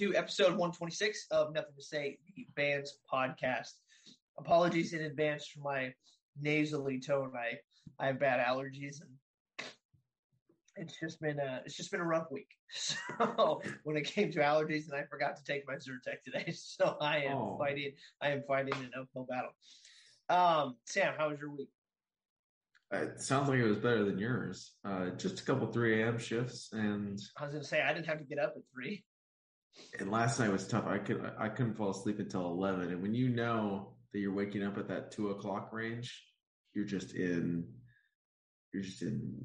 to episode 126 of Nothing to Say, the Bands podcast. Apologies in advance for my nasally tone. I, I have bad allergies and it's just been a it's just been a rough week. So when it came to allergies, and I forgot to take my Zyrtec today, so I am oh. fighting I am fighting an uphill battle. Um, Sam, how was your week? It sounds like it was better than yours. Uh, just a couple 3 a.m. shifts, and I was going to say I didn't have to get up at three. And last night was tough. I could I couldn't fall asleep until eleven. And when you know that you're waking up at that two o'clock range, you're just in you're just in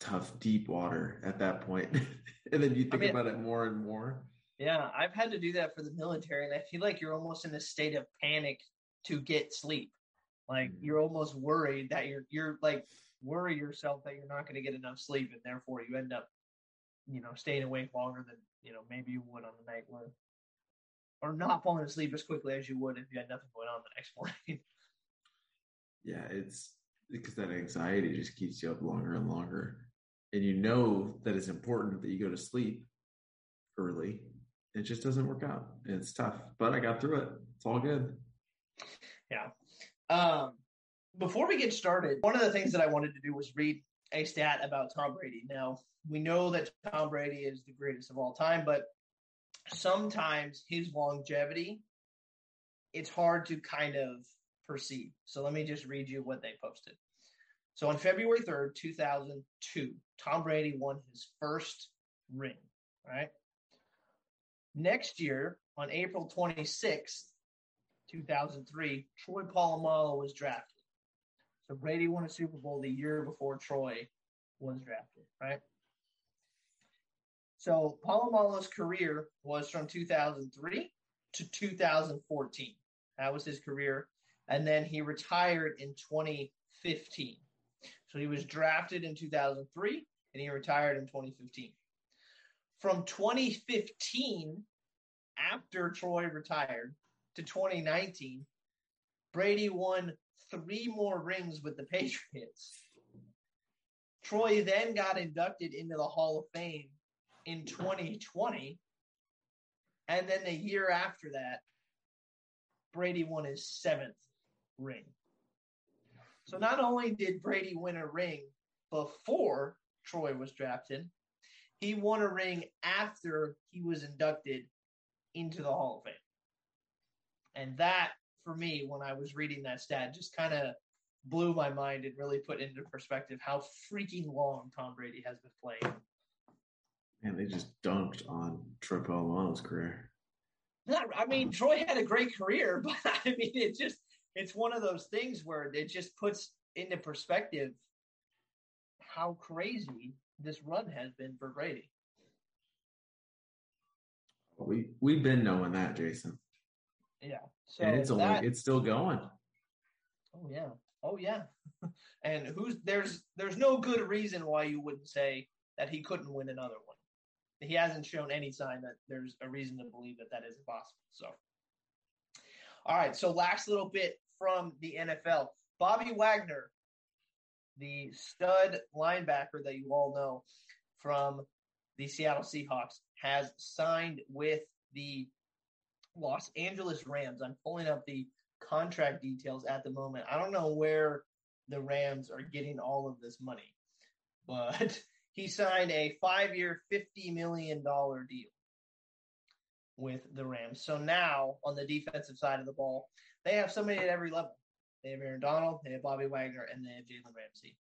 tough deep water at that point. and then you think I mean, about it more and more. Yeah, I've had to do that for the military, and I feel like you're almost in a state of panic to get sleep. Like mm-hmm. you're almost worried that you're you're like worry yourself that you're not going to get enough sleep, and therefore you end up, you know, staying awake longer than you know maybe you would on the night where, or not falling asleep as quickly as you would if you had nothing going on the next morning. yeah, it's because that anxiety just keeps you up longer and longer, and you know that it's important that you go to sleep early. It just doesn't work out. It's tough, but I got through it. It's all good. Yeah. Um, before we get started, one of the things that I wanted to do was read a stat about Tom Brady. Now, we know that Tom Brady is the greatest of all time, but sometimes his longevity, it's hard to kind of perceive. So let me just read you what they posted. So on February 3rd, 2002, Tom Brady won his first ring, right? Next year, on April 26th, 2003, Troy Polamalu was drafted. So Brady won a Super Bowl the year before Troy was drafted, right? So Polamalu's career was from 2003 to 2014. That was his career. And then he retired in 2015. So he was drafted in 2003 and he retired in 2015. From 2015, after Troy retired, to 2019, Brady won three more rings with the Patriots. Troy then got inducted into the Hall of Fame in 2020. And then the year after that, Brady won his seventh ring. So not only did Brady win a ring before Troy was drafted, he won a ring after he was inducted into the Hall of Fame. And that, for me, when I was reading that stat, just kind of blew my mind and really put into perspective how freaking long Tom Brady has been playing. And they just dunked on Troy Polamalu's career. Not, I mean, Troy had a great career, but I mean, it just, it's one of those things where it just puts into perspective how crazy this run has been for Brady. We we've been knowing that, Jason. Yeah. So and it's only it's still going. Oh yeah. Oh yeah. and who's there's there's no good reason why you wouldn't say that he couldn't win another one. He hasn't shown any sign that there's a reason to believe that that isn't possible. So, all right. So last little bit from the NFL, Bobby Wagner, the stud linebacker that you all know from the Seattle Seahawks, has signed with the Los Angeles Rams. I'm pulling up the contract details at the moment. I don't know where the Rams are getting all of this money, but he signed a five year, $50 million deal with the Rams. So now on the defensive side of the ball, they have somebody at every level. They have Aaron Donald, they have Bobby Wagner, and they have Jalen Ramsey.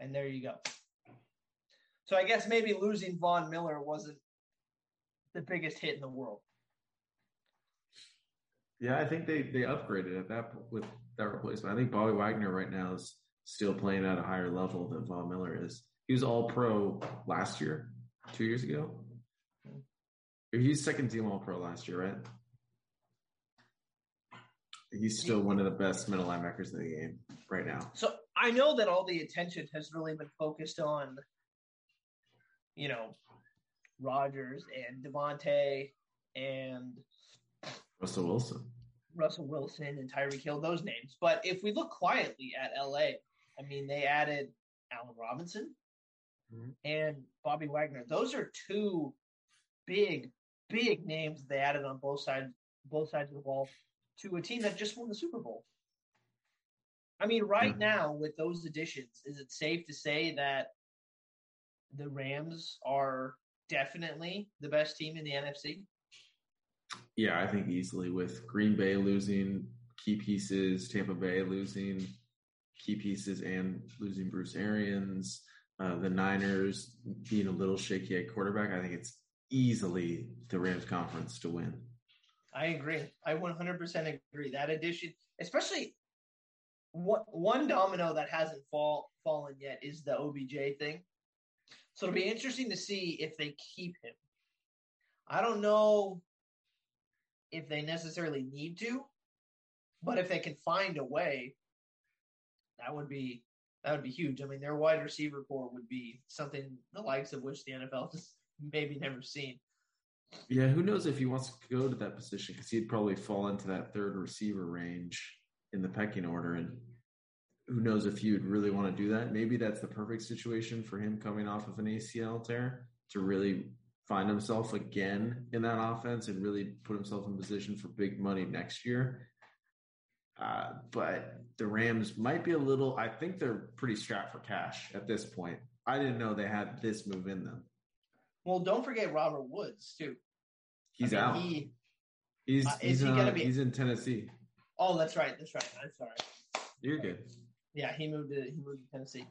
And there you go. So I guess maybe losing Von Miller wasn't the biggest hit in the world. Yeah, I think they they upgraded at that with that replacement. I think Bobby Wagner right now is still playing at a higher level than Von Miller is. He was All Pro last year, two years ago. He's second team All Pro last year, right? He's still one of the best middle linebackers in the game right now. So I know that all the attention has really been focused on, you know, Rodgers and Davante and Russell Wilson. Russell Wilson and Tyreek Hill, those names. But if we look quietly at LA, I mean, they added Allen Robinson mm-hmm. and Bobby Wagner. Those are two big, big names they added on both sides both sides of the ball to a team that just won the Super Bowl. I mean, right Yeah. now with those additions, is it safe to say that the Rams are definitely the best team in the NFC? Yeah, I think easily with Green Bay losing key pieces, Tampa Bay losing key pieces, and losing Bruce Arians, uh, the Niners being a little shaky at quarterback. I think it's easily the Rams conference to win. I agree. I 100% agree. That addition, especially one, one domino that hasn't fall, fallen yet is the OBJ thing. So it'll be interesting to see if they keep him. I don't know if they necessarily need to, but if they can find a way, that would be that would be huge. I mean, their wide receiver corps would be something the likes of which the NFL has maybe never seen. Yeah, who knows if he wants to go to that position because he'd probably fall into that third receiver range in the pecking order. And who knows if you'd really want to do that? Maybe that's the perfect situation for him coming off of an ACL tear to really find himself again in that offense and really put himself in position for big money next year. Uh, but the Rams might be a little, I think they're pretty strapped for cash at this point. I didn't know they had this move in them. Well, don't forget Robert Woods too. He's I mean, out. He, he's uh, is he's, he uh, gonna be- he's in Tennessee. oh, that's right. That's right. I'm sorry. You're good. Yeah, he moved to he moved to Tennessee.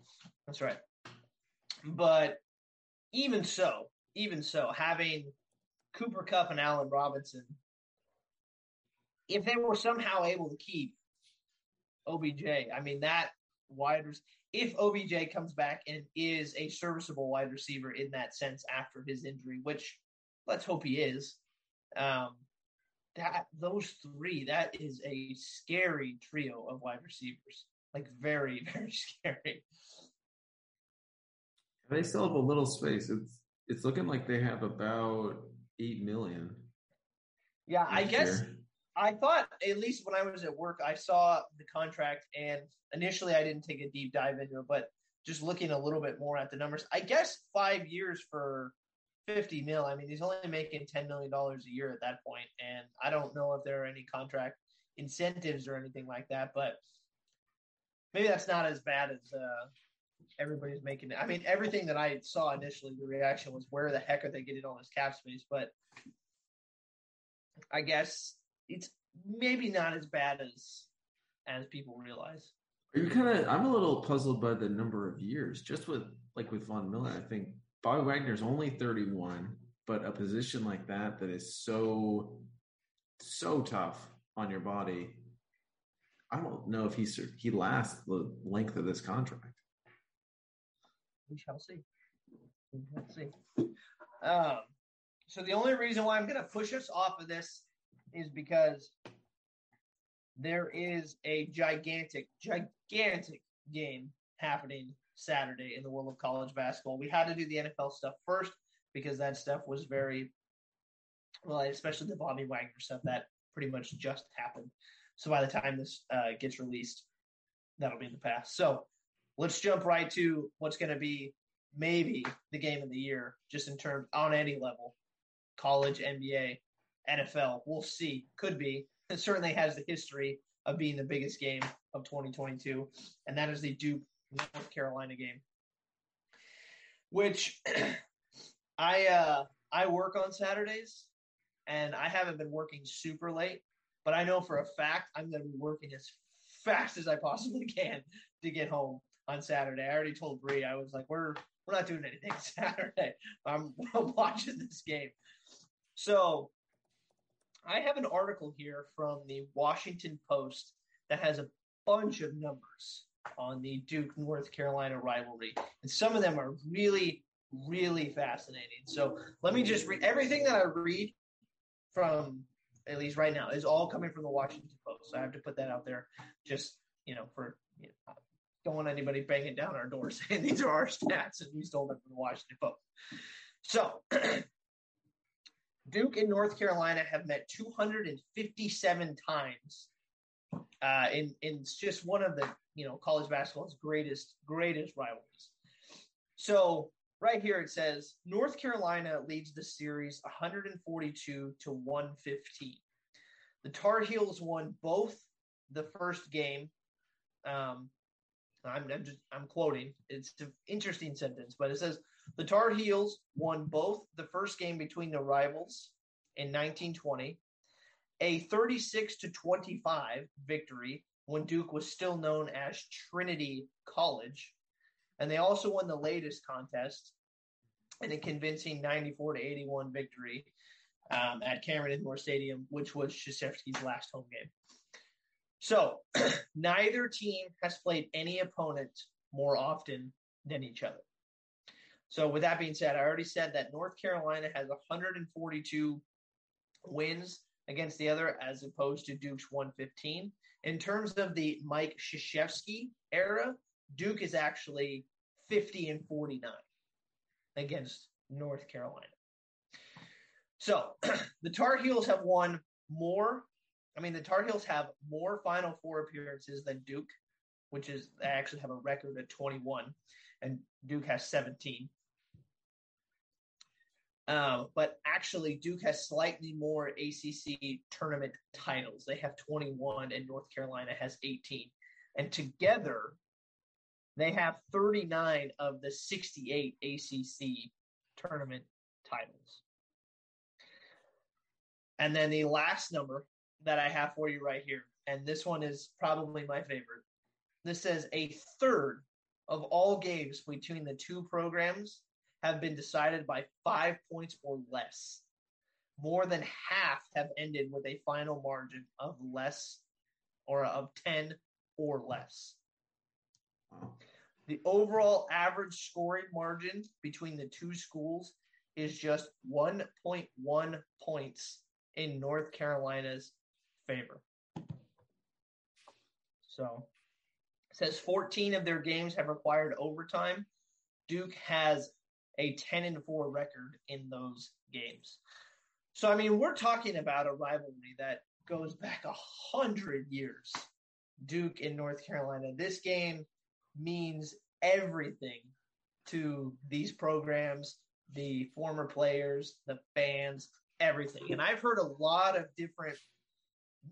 That's right. But even so, even so, having Cooper Kupp and Allen Robinson, if they were somehow able to keep OBJ, I mean that wide if OBJ comes back and is a serviceable wide receiver in that sense after his injury, which let's hope he is, um, that those three, that is a scary trio of wide receivers. Like very, very scary. They still have a little space. It's it's looking like they have about eight million. Yeah, I guess year. I thought at least when I was at work, I saw the contract, and initially I didn't take a deep dive into it, but just looking a little bit more at the numbers, I guess five years for fifty mil. I mean, he's only making ten million dollars a year at that point, and I don't know if there are any contract incentives or anything like that, but maybe that's not as bad as uh, everybody's making it. I mean, everything that I saw initially, the reaction was, "Where the heck are they getting all this cap space?" But I guess it's maybe not as bad as as people realize. Are you kind of? I'm a little puzzled by the number of years. Just with like with Von Miller, I think Bobby Wagner's only 31, but a position like that that is so so tough on your body. I don't know if he he lasts the length of this contract. We shall see. We shall see. Um, so the only reason why I'm going to push us off of this is because there is a gigantic, gigantic game happening Saturday in the world of college basketball. We had to do the NFL stuff first because that stuff was very well, especially the Bobby Wagner stuff that pretty much just happened. So by the time this uh, gets released, that'll be in the past. So let's jump right to what's going to be maybe the game of the year, just in terms on any level, college, NBA, NFL. We'll see. Could be. It certainly has the history of being the biggest game of 2022, and that is the Duke North Carolina game, which I uh, I work on Saturdays, and I haven't been working super late, but I know for a fact I'm going to be working as fast as I possibly can to get home on Saturday. I already told Bree I was like, we're we're not doing anything Saturday. I'm watching this game. So I have an article here from the Washington Post that has a bunch of numbers on the Duke North Carolina rivalry. And some of them are really, really fascinating. So let me just read everything that I read from at least right now is all coming from the Washington Post. So I have to put that out there just, you know, for you know, don't want anybody banging down our door saying these are our stats and we stole them from the Washington Post. So Duke and North Carolina have met 257 times uh, in in just one of the you know college basketball's greatest greatest rivalries. So right here it says North Carolina leads the series 142 to 115. The Tar Heels won both the first game. Um, I'm, I'm just I'm quoting. It's an interesting sentence, but it says the Tar Heels won both the first game between the rivals in 1920, a 36 to 25 victory when Duke was still known as Trinity College, and they also won the latest contest in a convincing 94 to 81 victory um, at Cameron Indoor Stadium, which was Krzyzewski's last home game. So neither team has played any opponent more often than each other. So with that being said, I already said that North Carolina has 142 wins against the other as opposed to Duke's 115. In terms of the Mike Krzyzewski era, Duke is actually 50 and 49 against North Carolina. So the Tar Heels have won more. I mean, the Tar Heels have more Final Four appearances than Duke, which is they actually have a record at 21, and Duke has 17. Um, but actually, Duke has slightly more ACC tournament titles. They have 21, and North Carolina has 18. And together, they have 39 of the 68 ACC tournament titles. And then the last number that I have for you right here, and this one is probably my favorite. This says a third of all games between the two programs have been decided by five points or less. More than half have ended with a final margin of less or of 10 or less. The overall average scoring margin between the two schools is just 1.1 points in North Carolina's favor. So says 14 of their games have required overtime. Duke has a 10 and 4 record in those games. So, I mean, we're talking about a rivalry that goes back a hundred years. Duke in North Carolina. This game means everything to these programs, the former players, the fans, everything. And I've heard a lot of different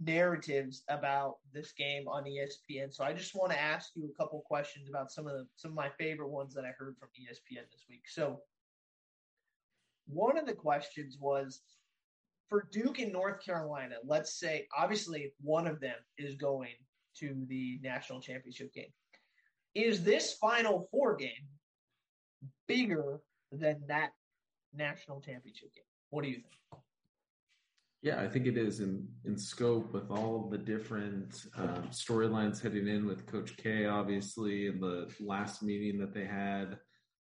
narratives about this game on ESPN. So I just want to ask you a couple questions about some of the some of my favorite ones that I heard from ESPN this week. So one of the questions was for Duke and North Carolina, let's say obviously one of them is going to the national championship game. Is this final four game bigger than that national championship game? What do you think? Yeah, I think it is in in scope with all the different um, storylines heading in with Coach K, obviously, in the last meeting that they had.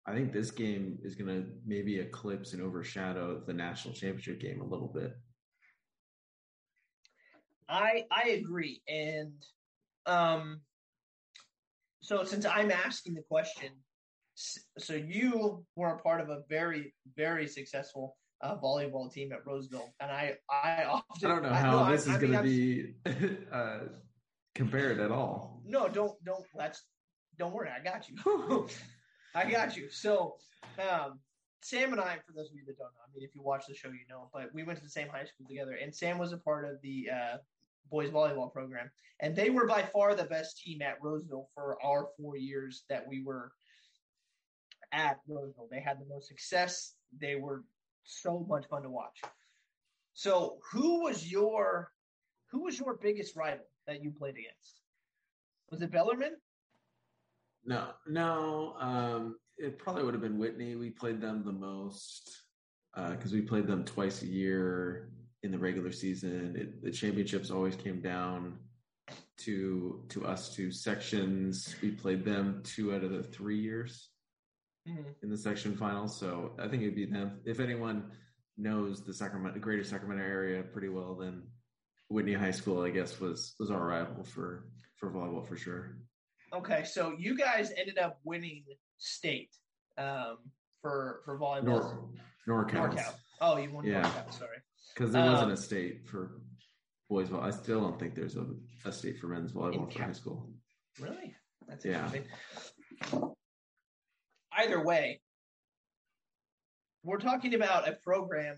I think this game is going to maybe eclipse and overshadow the national championship game a little bit. I I agree, and um, so since I'm asking the question, so you were a part of a very very successful uh, volleyball team at Roseville, and I I often I don't know how I, no, this I, is going to be uh, compared at all. No, don't don't let's don't worry, I got you. I got you. So, um, Sam and I, for those of you that don't know, I mean, if you watch the show, you know, but we went to the same high school together, and Sam was a part of the uh, boys volleyball program, and they were by far the best team at Roseville for our four years that we were at Roseville. They had the most success. They were so much fun to watch. So, who was your who was your biggest rival that you played against? Was it Bellarmine? No, no. Um, it probably would have been Whitney. We played them the most because uh, we played them twice a year in the regular season. It, the championships always came down to to us two sections. We played them two out of the three years mm-hmm. in the section finals. So I think it'd be them. If anyone knows the Sacramento, greater Sacramento area pretty well, then Whitney High School, I guess, was was our rival for for volleyball for sure. Okay, so you guys ended up winning state um, for for volleyball. Nor, NorCal. NorCal. Oh, you won yeah. NorCal. Sorry, because there wasn't um, a state for boys. Well, I still don't think there's a, a state for men's volleyball for high school. Really? That's interesting. Either way, we're talking about a program.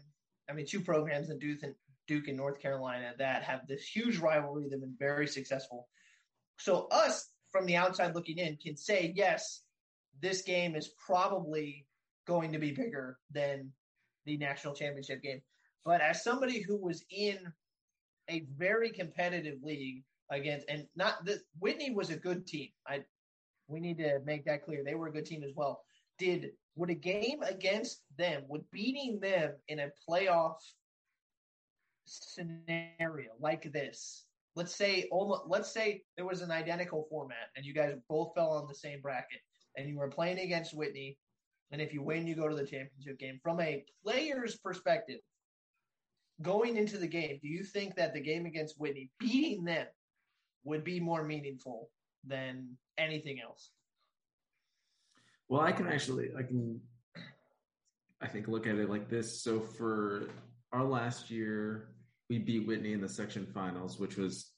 I mean, two programs in Duke and Duke and North Carolina that have this huge rivalry. They've been very successful. So us from the outside looking in can say, yes, this game is probably going to be bigger than the national championship game. But as somebody who was in a very competitive league against, and not the Whitney was a good team. I we need to make that clear. They were a good team as well. Did would a game against them, would beating them in a playoff scenario like this, let's say let's say there was an identical format and you guys both fell on the same bracket and you were playing against Whitney, and if you win, you go to the championship game. From a player's perspective, going into the game, do you think that the game against Whitney, beating them, would be more meaningful than anything else? Well, I can actually, I can, I think, look at it like this. So for our last year, we beat Whitney in the section finals, which was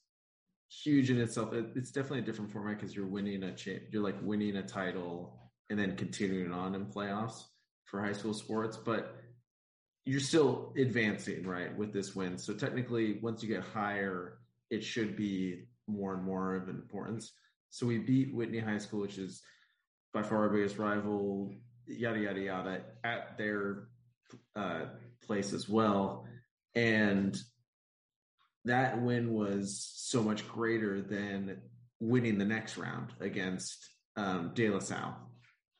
huge in itself. It, it's definitely a different format because you're winning a cha- you're like winning a title and then continuing on in playoffs for high school sports, but you're still advancing, right, with this win. So technically, once you get higher, it should be more and more of an importance. So we beat Whitney High School, which is by far our biggest rival, yada yada yada, at their uh, place as well, and that win was so much greater than winning the next round against um, De La Salle,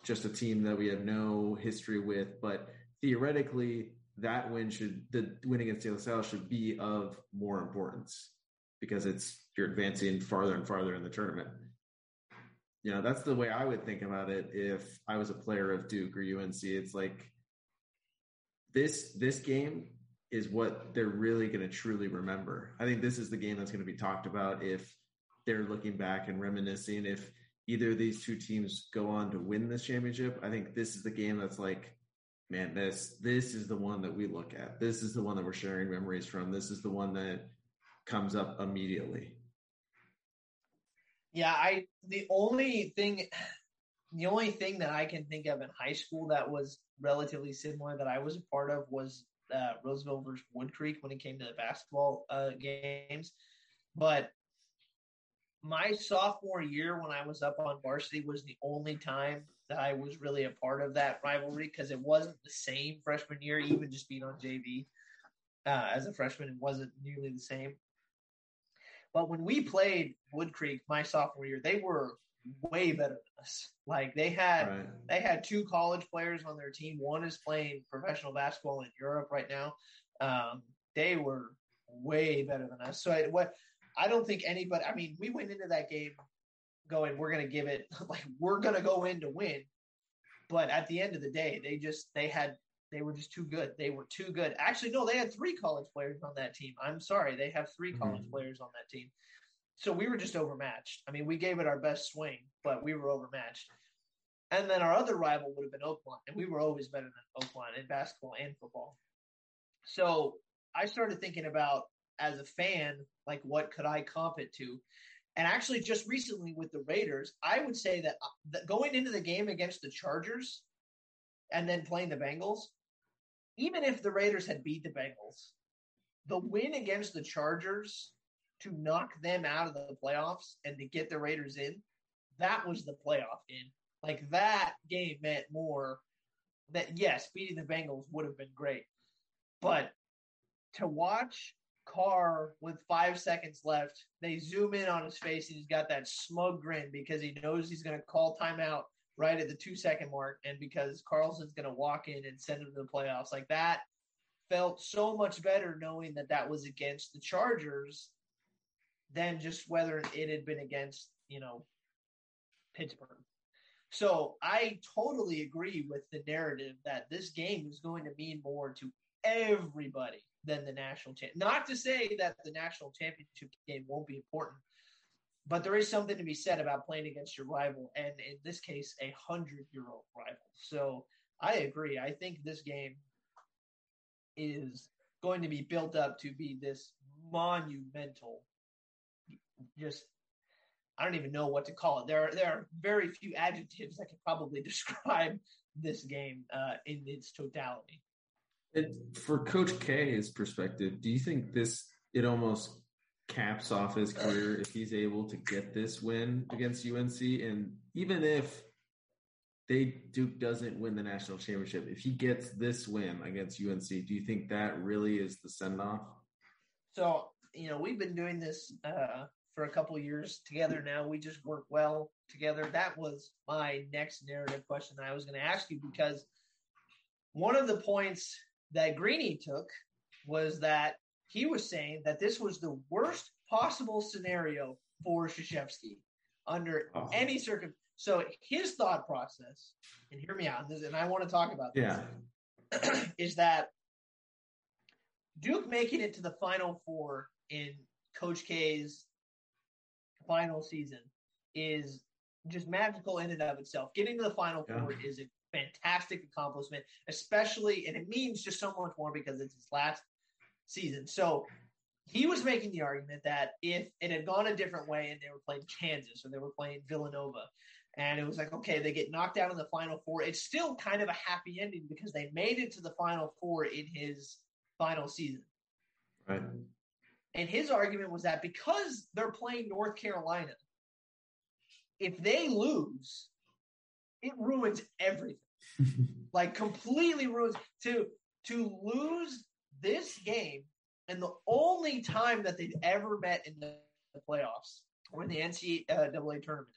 just a team that we have no history with. But theoretically, that win should the win against De La Salle should be of more importance because it's you're advancing farther and farther in the tournament. You know, that's the way I would think about it if I was a player of Duke or UNC. It's like this this game is what they're really going to truly remember. I think this is the game that's going to be talked about if they're looking back and reminiscing. If either of these two teams go on to win this championship, I think this is the game that's like, man, this this is the one that we look at. This is the one that we're sharing memories from. This is the one that comes up immediately. Yeah, I the only thing the only thing that I can think of in high school that was relatively similar that I was a part of was uh, Roseville versus Woodcreek when it came to the basketball uh, games. But my sophomore year, when I was up on varsity, was the only time that I was really a part of that rivalry because it wasn't the same freshman year, even just being on JV uh, as a freshman, it wasn't nearly the same. But when we played Woodcreek my sophomore year, they were way better than us. Like they had right. they had two college players on their team. One is playing professional basketball in Europe right now. Um, they were way better than us. So I, what I don't think anybody. I mean, we went into that game going, we're going to give it like we're going to go in to win. But at the end of the day, they just they had they were just too good. They were too good. Actually, no, they had three college players on that team. I'm sorry, they have 3 college mm-hmm. players on that team. So we were just overmatched. I mean, we gave it our best swing, but we were overmatched. And then our other rival would have been Oakland, and we were always better than Oakland in basketball and football. So I started thinking about as a fan, like what could I comp it to? And actually, just recently with the Raiders, I would say uh, that going into the game against the Chargers and then playing the Bengals, even if the Raiders had beat the Bengals, the win against the Chargers to knock them out of the playoffs and to get the Raiders in, that was the playoff game. Like that game meant more that yes, beating the Bengals would have been great. But to watch Carr with five seconds left, they zoom in on his face and he's got that smug grin because he knows he's going to call timeout right at the two second mark. And because Carlson's going to walk in and send him to the playoffs, like that felt so much better knowing that that was against the Chargers than just whether it had been against, you know, Pittsburgh. So I totally agree with the narrative that this game is going to mean more to everybody than the national champ. Not to say that the national championship game won't be important, but there is something to be said about playing against your rival, and in this case, a hundred-year-old rival. So I agree. I think this game is going to be built up to be this monumental just I don't even know what to call it. There are, there are very few adjectives that could probably describe this game uh, in its totality. it, for Coach K's perspective, do you think this it almost caps off his career if he's able to get this win against UNC? And even if they Duke doesn't win the national championship, if he gets this win against UNC, do you think that really is the send off? So you know we've been doing this uh, for a couple years together now. We just work well together. That was my next narrative question I was going to ask you because one of the points that Greeny took was that he was saying that this was the worst possible scenario for Krzyzewski under oh. any circumstance. So his thought process, and hear me out, and I want to talk about this, yeah. is that Duke making it to the Final Four in Coach K's final season is just magical in and of itself. Getting to the Final yeah. Four is a fantastic accomplishment, especially, and it means just so much more because it's his last season. So he was making the argument that if it had gone a different way and they were playing Kansas or they were playing Villanova, and it was like, okay, they get knocked out in the final four, it's still kind of a happy ending because they made it to the final four in his final season. Right. And his argument was that because they're playing North Carolina, if they lose, it ruins everything. like completely ruins to to lose this game and the only time that they'd ever met in the, the playoffs or in the NCAA tournament.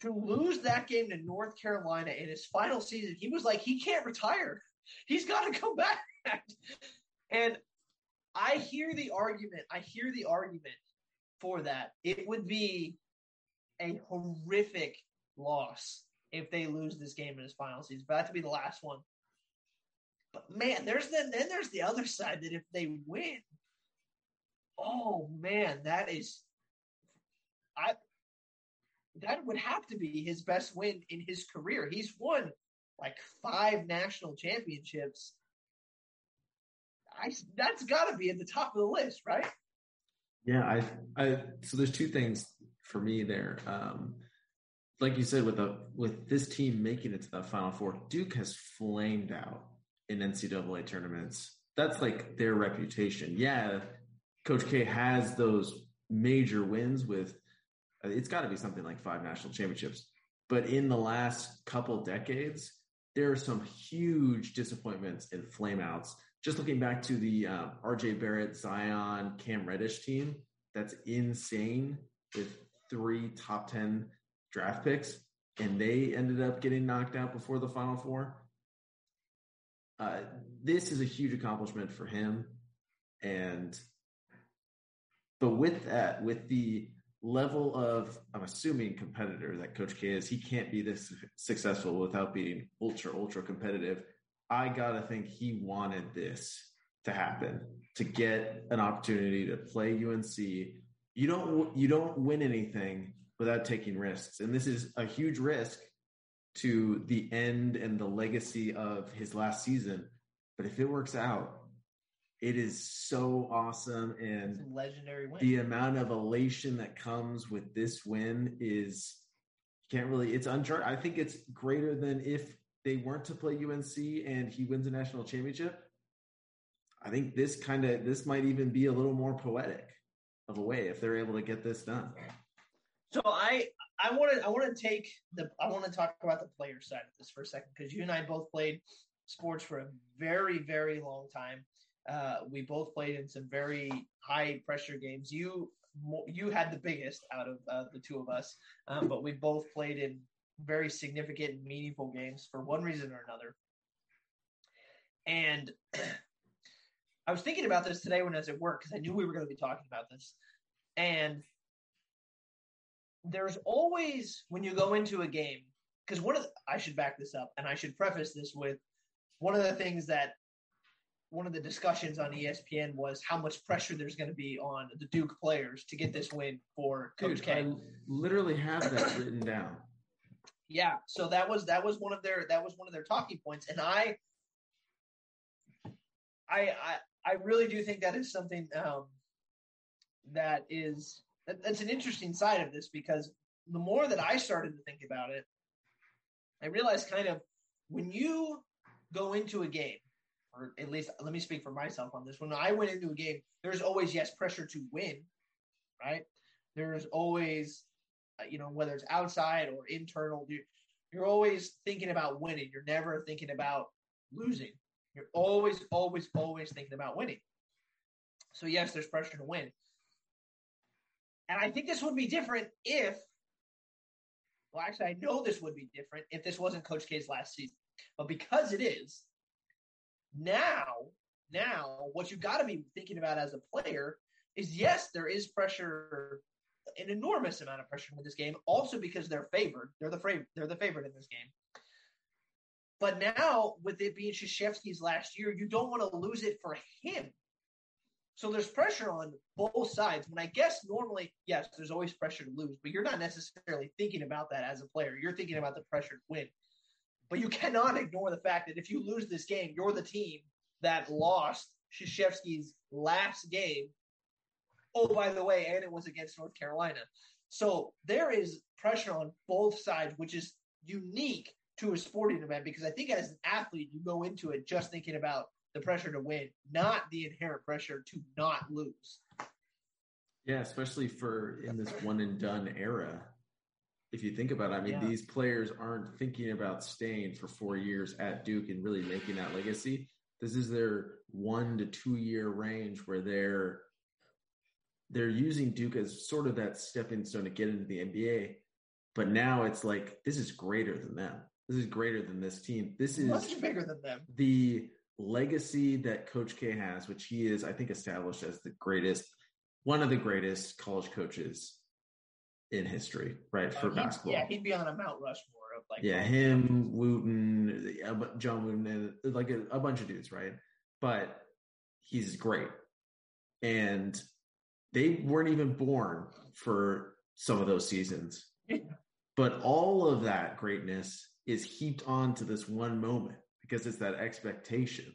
To lose that game to North Carolina in his final season, he was like, he can't retire. He's got to come back. and I hear the argument. I hear the argument for that. It would be a horrific loss if they lose this game in his final season. But that to be the last one. But man, there's then then there's the other side that if they win, oh man, that is I that would have to be his best win in his career. He's won like five national championships. I that's got to be at the top of the list, right? Yeah, I, I. So there's two things for me there. Um, like you said, with the with this team making it to the Final Four, Duke has flamed out in NCAA tournaments. That's like their reputation. Yeah, Coach K has those major wins with. It's got to be something like five national championships. But in the last couple decades, there are some huge disappointments and flameouts. Just looking back to the uh, RJ Barrett, Zion, Cam Reddish team, that's insane with three top 10 draft picks, and they ended up getting knocked out before the Final Four. Uh, this is a huge accomplishment for him, and but with that, with the level of I'm assuming competitor that Coach K is, he can't be this successful without being ultra ultra competitive. I gotta think he wanted this to happen to get an opportunity to play UNC. You don't you don't win anything without taking risks. And this is a huge risk to the end and the legacy of his last season. But if it works out, it is so awesome. And legendary win. The amount of elation that comes with this win is you can't really it's uncharted. I think it's greater than if they weren't to play UNC and he wins a national championship. I think this kind of this might even be a little more poetic of a way if they're able to get this done. So I I want to I want to take the I want to talk about the player side of this for a second because you and I both played sports for a very very long time. Uh, we both played in some very high pressure games. You you had the biggest out of uh, the two of us, um, but we both played in very significant meaningful games for one reason or another. And I was thinking about this today when I was at work because I knew we were going to be talking about this. And there's always when you go into a game because one of the, I should back this up and I should preface this with one of the things that one of the discussions on ESPN was how much pressure there's going to be on the Duke players to get this win for Coach Dude, K. I literally have that written down. Yeah, so that was that was one of their that was one of their talking points, and I, I, I, I really do think that is something um, that is that's an interesting side of this because the more that I started to think about it, I realized kind of when you go into a game, or at least let me speak for myself on this. When I went into a game, there's always yes pressure to win, right? There's always, uh, you know, whether it's outside or internal, you're, you're always thinking about winning. You're never thinking about losing. You're always, always, always thinking about winning. So yes, there's pressure to win. And I think this would be different if, well, actually, I know this would be different if this wasn't Coach K's last season. But because it is, now, now, what you've got to be thinking about as a player is yes, there is pressure, an enormous amount of pressure in this game. Also because they're favored, they're the favorite, they're the favorite in this game. But now, with it being Krzyzewski's last year, you don't want to lose it for him. So there's pressure on both sides. When I guess normally, yes, there's always pressure to lose, but you're not necessarily thinking about that as a player. You're thinking about the pressure to win. But you cannot ignore the fact that if you lose this game, you're the team that lost Krzyzewski's last game. Oh, by the way, and it was against North Carolina. So there is pressure on both sides, which is unique to a sporting event because I think as an athlete, you go into it just thinking about the pressure to win, not the inherent pressure to not lose. Yeah, especially for in this one and done era. If you think about it, I mean, Yeah. these players aren't thinking about staying for four years at Duke and really making that legacy. This is their one to two year range where they're they're using Duke as sort of that stepping stone to get into the NBA. But now it's like this is greater than them. This is greater than this team. This is Much bigger than them. the legacy that Coach K has, which he is, I think, established as the greatest, one of the greatest college coaches in history, right? For Uh, basketball. Yeah, he'd be on a Mount Rushmore of like Yeah, him, Wooden, John Wooden, and like a, a bunch of dudes, right? But he's great. And they weren't even born for some of those seasons. But all of that greatness is heaped onto this one moment because it's that expectation.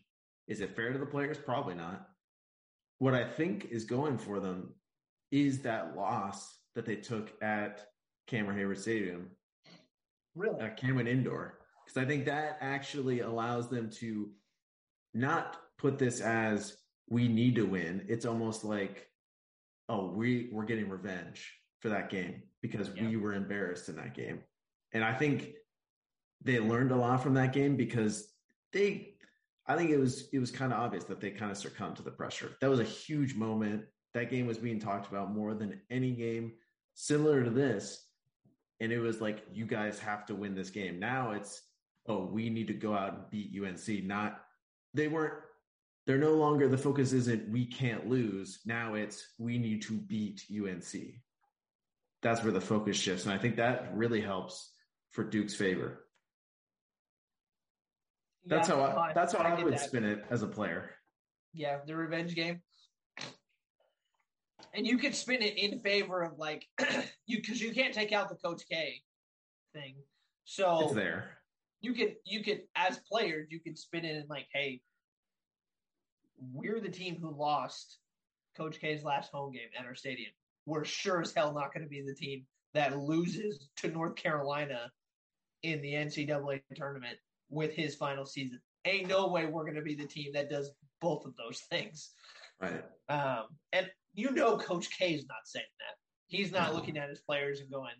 Is it fair to the players? Probably not. What I think is going for them is that loss that they took at Cameron Hayward Stadium really. uh, Cameron Indoor because I think that actually allows them to not put this as we need to win. It's almost like, oh, we we're getting revenge for that game because Yeah. we were embarrassed in that game, and I think they learned a lot from that game because they. I think it was it was kind of obvious that they kind of succumbed to the pressure. That was a huge moment. That game was being talked about more than any game similar to this and it was like you guys have to win this game now it's oh we need to go out and beat unc not they weren't they're no longer the focus isn't we can't lose now it's we need to beat unc that's where the focus shifts and i think that really helps for duke's favor that's Yeah, how i that's how i, get would that. spin it as a player Yeah, the revenge game. And you could spin it in favor of like you because you can't take out the Coach K thing. So it's there you could you could as players you could spin it in like, hey, we're the team who lost Coach K's last home game at our stadium. We're sure as hell not going to be the team that loses to North Carolina in the NCAA tournament with his final season. Ain't no way we're going to be the team that does both of those things. right Um, and you know, Coach K is not saying that. He's not No. looking at his players and going,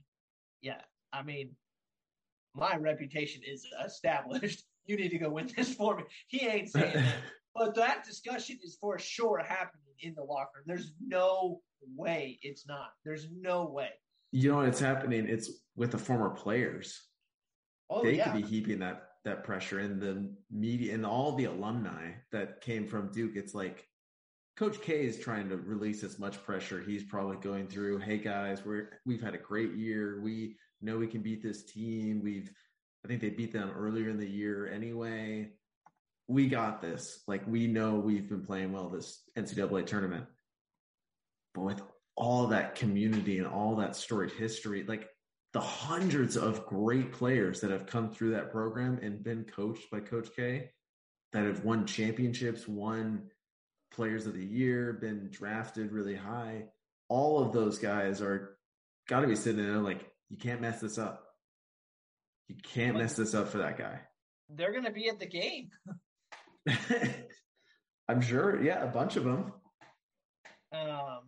"Yeah, I mean, my reputation is established. You need to go win this for me." He ain't saying that. But that discussion is for sure happening in the locker room. There's no way it's not. There's no way. you know what's happening it's with the former players Oh they yeah, could be heaping that that pressure and the media and all the alumni that came from Duke. It's like Coach K is trying to release as much pressure. He's probably going through, hey guys, we're we've had a great year. We know we can beat this team. We've I think they beat them earlier in the year anyway. We got this. Like we know we've been playing well this NCAA tournament. But with all that community and all that storied history, like the hundreds of great players that have come through that program and been coached by Coach K that have won championships, won players of the year, been drafted really high. All of those guys are got to be sitting there like, you can't mess this up. You can't mess this up for that guy. they're going to be at the game. I'm sure. Yeah, a bunch of them. Um,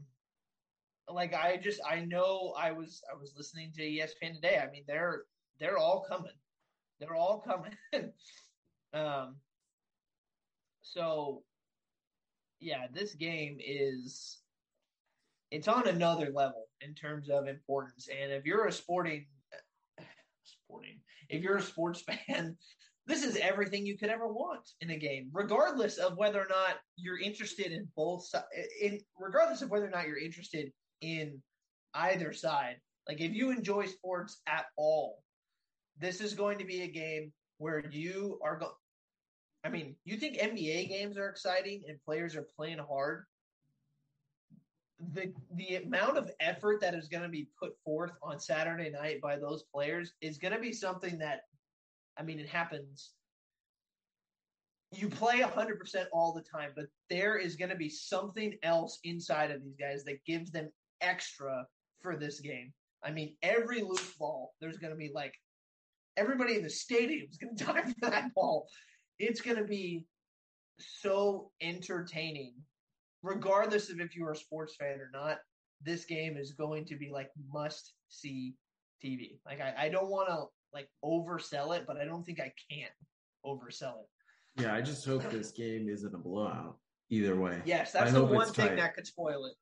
like I just I know I was I was listening to ESPN today. I mean they're they're all coming. They're all coming. um. So, yeah, this game is it's on another level in terms of importance. And if you're a sporting sporting, if you're a sports fan, this is everything you could ever want in a game, regardless of whether or not you're interested in both. In regardless of whether or not you're interested in either side. Like if you enjoy sports at all, this is going to be a game where you are going. I mean, you think NBA games are exciting and players are playing hard? The the amount of effort that is going to be put forth on Saturday night by those players is going to be something that I mean, it happens you play 100% all the time, but there is going to be something else inside of these guys that gives them extra for this game. I mean, every loose ball, there's going to be like everybody in the stadium is going to die for that ball. It's going to be so entertaining, regardless of if you're a sports fan or not. This game is going to be like must see TV. Like I, I don't want to like oversell it, but I don't think I can oversell it. Yeah, I just hope this game isn't a blowout either way. Yes, that's I the one thing tight. that could spoil it.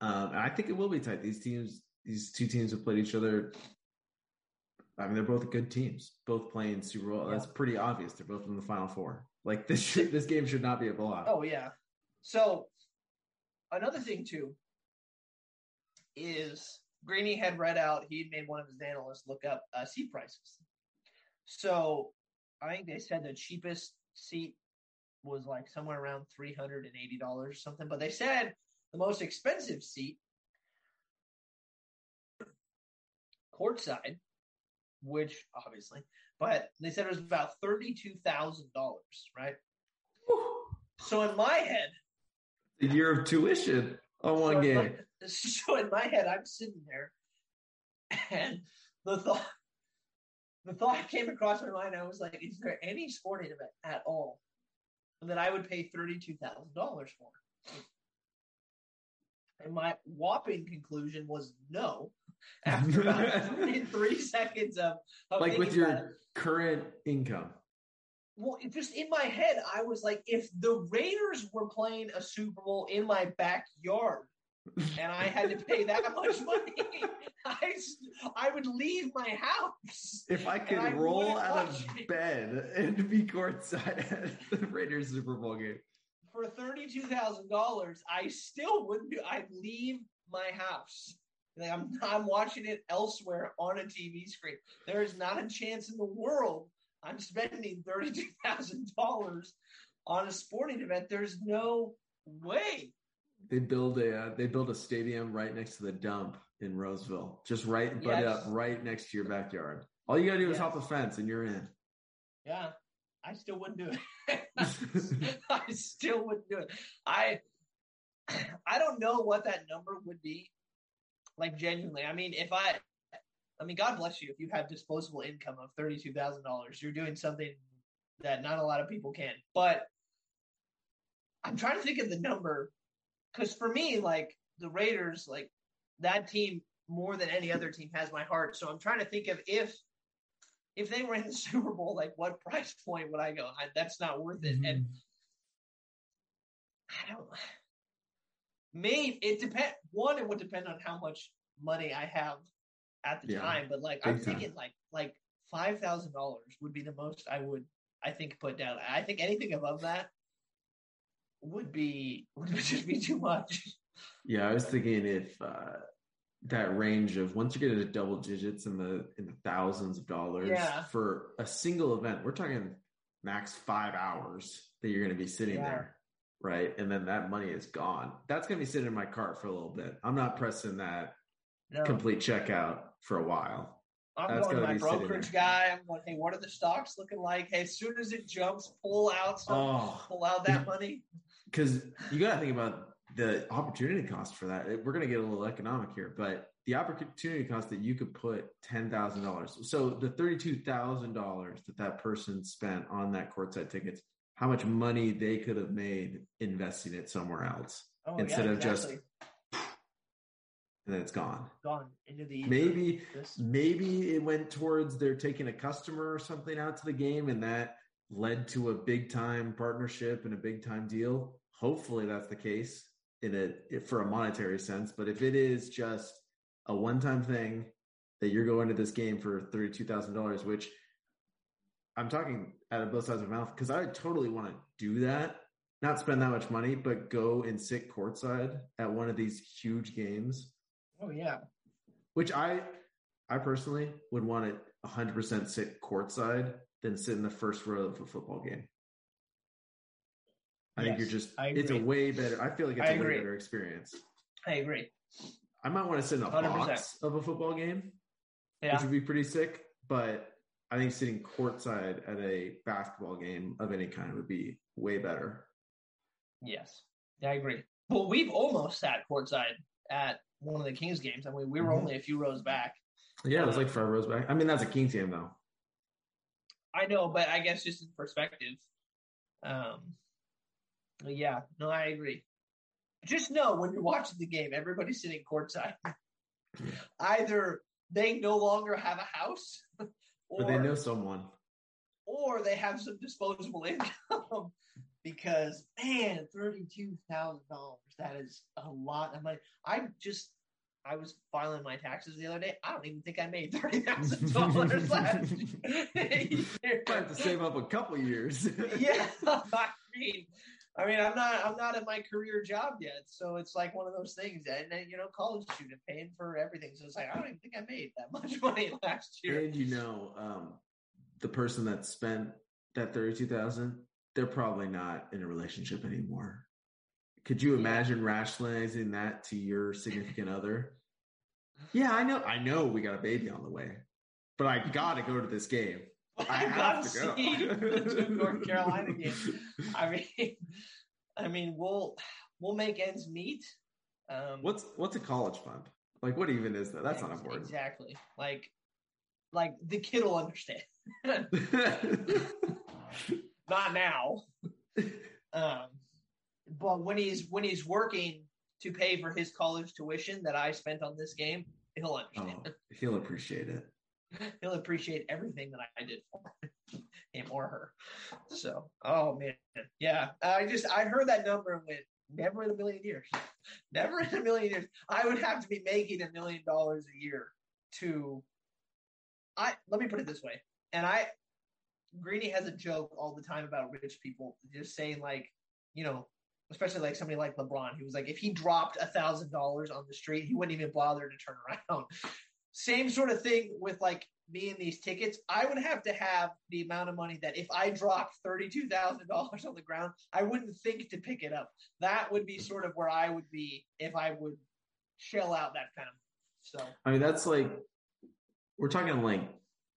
Um, and I think it will be tight. These teams, these two teams have played each other. I mean, they're both good teams, both playing Super Bowl. That's pretty obvious. They're both in the Final Four. Like this, should, this game should not be a blowout. Oh yeah. So another thing too is Greeny had read out. He had made one of his analysts look up uh, seat prices. So I think they said the cheapest seat was like somewhere around three hundred and eighty dollars or something. But they said the most expensive seat, courtside, which obviously, but they said it was about thirty-two thousand dollars, right? So in my head, The year of tuition on one so game. my- so in my head, I'm sitting there, and the thought, the thought came across my mind. I was like, "Is there any sporting event at all that I would pay thirty-two thousand dollars for?" And my whopping conclusion was no. After about three, seconds of, of like with thinking about it. your current income. well, just in my head, I was like, if the Raiders were playing a Super Bowl in my backyard and I had to pay that much money, I, I would leave my house. If I could I roll out of it. bed and be courtside at the Raiders Super Bowl game. For $32,000, I still wouldn't do I'd leave my house. Like I'm, I'm watching it elsewhere on a TV screen. There is not a chance in the world I'm spending $32,000 on a sporting event. There's no way. They build a uh, they build a stadium right next to the dump in Roseville, just right butt up right next to your backyard. All you gotta do is Yes. hop a fence and you're in. Yeah, I still wouldn't do it. I still wouldn't do it. I I don't know what that number would be. Like genuinely, I mean, if I, I mean, God bless you if you have disposable income of thirty two thousand dollars. You're doing something that not a lot of people can. But I'm trying to think of the number because for me, like the Raiders, like that team more than any other team has my heart. So I'm trying to think of if if they were in the Super Bowl, like what price point would I go? I, that's not worth it. And I don't. Maybe it depend. One, it would depend on how much money I have at the Yeah, time. But like, I'm big time. thinking like like five thousand dollars would be the most I would I think put down. I think anything above that would be would just be too much. Yeah, I was thinking if uh, that range of once you get into double digits in the in the thousands of dollars Yeah. for a single event, we're talking max five hours that you're going to be sitting Yeah. there, right? And then that money is gone. That's going to be sitting in my cart for a little bit. I'm not pressing that No, complete checkout for a while. I'm that's going to my brokerage guy. I'm going, hey, what are the stocks looking like? Hey, as soon as it jumps, pull out some, Oh, pull out that money. because you got to think about the opportunity cost for that. We're going to get a little economic here, but the opportunity cost that you could put ten thousand dollars. So the thirty-two thousand dollars that that person spent on that courtside tickets, how much money they could have made investing it somewhere else Oh, instead yeah, of just and then it's gone. gone into the. Maybe This- maybe it went towards they're taking a customer or something out to the game and that led to a big time partnership and a big time deal hopefully that's the case in a for a monetary sense but if it is just a one time thing that you're going to this game for $32000 which i'm talking out of both sides of my mouth because i totally want to do that not spend that much money but go and sit courtside at one of these huge games Oh yeah. which I I personally would want to 100% sit courtside than sit in the first row of a football game. I think you're just it's a way better I feel like it's I a way better experience. I agree. I might want to sit in a 100%. box of a football game, Yeah. which would be pretty sick, but I think sitting courtside at a basketball game of any kind would be way better. Yes. Yeah, I agree. Well, we've almost sat courtside at one of the Kings games. I mean, we were Mhm. only a few rows back. Yeah, it was like five rows back. I mean, that's a Kings game though. I know, but I guess just in perspective. Um, Uh, yeah, no, I agree. Just know when you're watching the game, everybody's sitting courtside. Either they no longer have a house, or But they know someone. or they have some disposable income because man, thirty-two thousand dollars. That is a lot of money. I just I was filing my taxes the other day. I don't even think I made thirty thousand dollars last year. I have to save up a couple years. yeah, I mean, I mean, I'm not, I'm not at my career job yet, so it's like one of those things. And then, you know, college student paying for everything, so it's like I don't even think I made that much money last year. And you know, um, the person that spent that thirty-two thousand, they're probably not in a relationship anymore. Could you Yeah. imagine rationalizing that to your significant other? Yeah, I know. I know we got a baby on the way, but I got to go to this game. I have gotta go. the North Carolina game. I mean, I mean, we'll we'll make ends meet. Um, What's what's a college fund? Like, what even is that? That's not important. Exactly. Like, like the kid will understand. Not now. Um, but when he's when he's working to pay for his college tuition that I spent on this game, he'll oh, understand. he'll appreciate it. He'll appreciate everything that I did for him or her. So, oh man, yeah. I just I heard that number and went, never in a million years, never in a million years. I would have to be making a million dollars a year to. I let me put it this way, and I Greeny has a joke all the time about rich people, just saying like, you know, especially like somebody like LeBron, he was like, if he dropped a thousand dollars on the street, he wouldn't even bother to turn around. Same sort of thing with like me and these tickets. I would have to have the amount of money that if I dropped thirty-two thousand dollars on the ground, I wouldn't think to pick it up. That would be sort of where I would be if I would shell out that kind of. So I mean, that's like we're talking like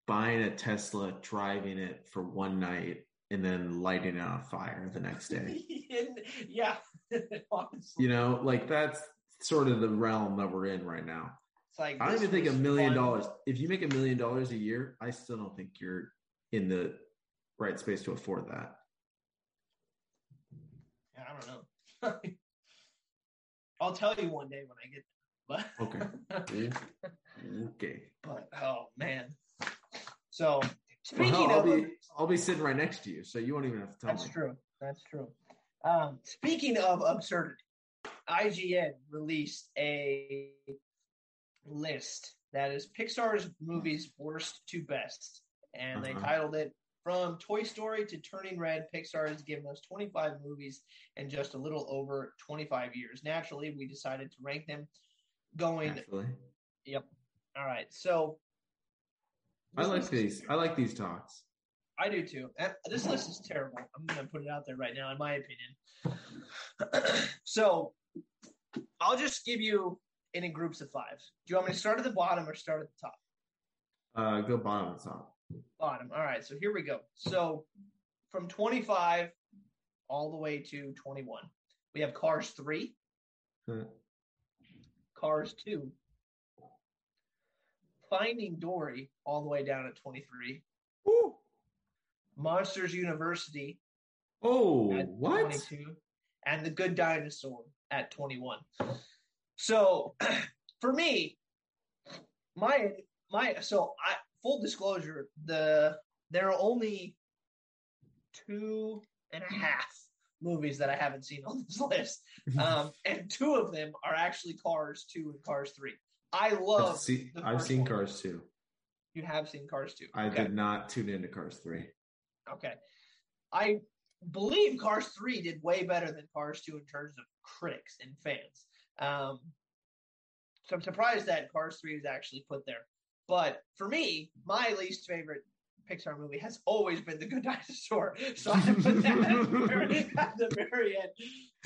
buying a Tesla, driving it for one night, and then lighting it on fire the next day. yeah, honestly, You know, like that's sort of the realm that we're in right now. It's like I don't even think a million fun. dollars. If you make a million dollars a year, I still don't think you're in the right space to afford that. Yeah, I don't know. I'll tell you one day when I get there. But Okay. Okay. but oh man. So Well, speaking I'll of be I'll be sitting right next to you, so you won't even have to tell that's me. That's true. That's true. Um, speaking of absurdity, IGN released a list that is Pixar's movies worst to best, and they Uh-huh. titled it "From Toy Story to Turning Red." Pixar has given us 25 movies in just a little over 25 years. Naturally, we decided to rank them, going. Naturally. Yep. All right. So I like these. I like these talks. I do too. This list is terrible. I'm going to put it out there right now, in my opinion. so I'll just give you it in groups of five. Do you want me to start at the bottom or start at the top? Uh, go bottom to top. Bottom. All right. So here we go. So from 25 all the way to 21, we have Cars 3, Huh. Cars 2, Finding Dory all the way down at 23. Ooh. Monsters University Oh, at what? 22, and The Good Dinosaur at 21. So for me, my my so I full disclosure, the there are only two and a half movies that I haven't seen on this list. Um, and two of them are actually Cars 2 and Cars 3. I love I've seen one. Cars 2. you have seen Cars 2. I okay. did not tune into Cars 3. Okay. I believe Cars 3 did way better than Cars 2 in terms of critics and fans. Um, so I'm surprised that Cars 3 is actually put there. But for me, my least favorite Pixar movie has always been The Good Dinosaur. So I put that at the, very, at the very end.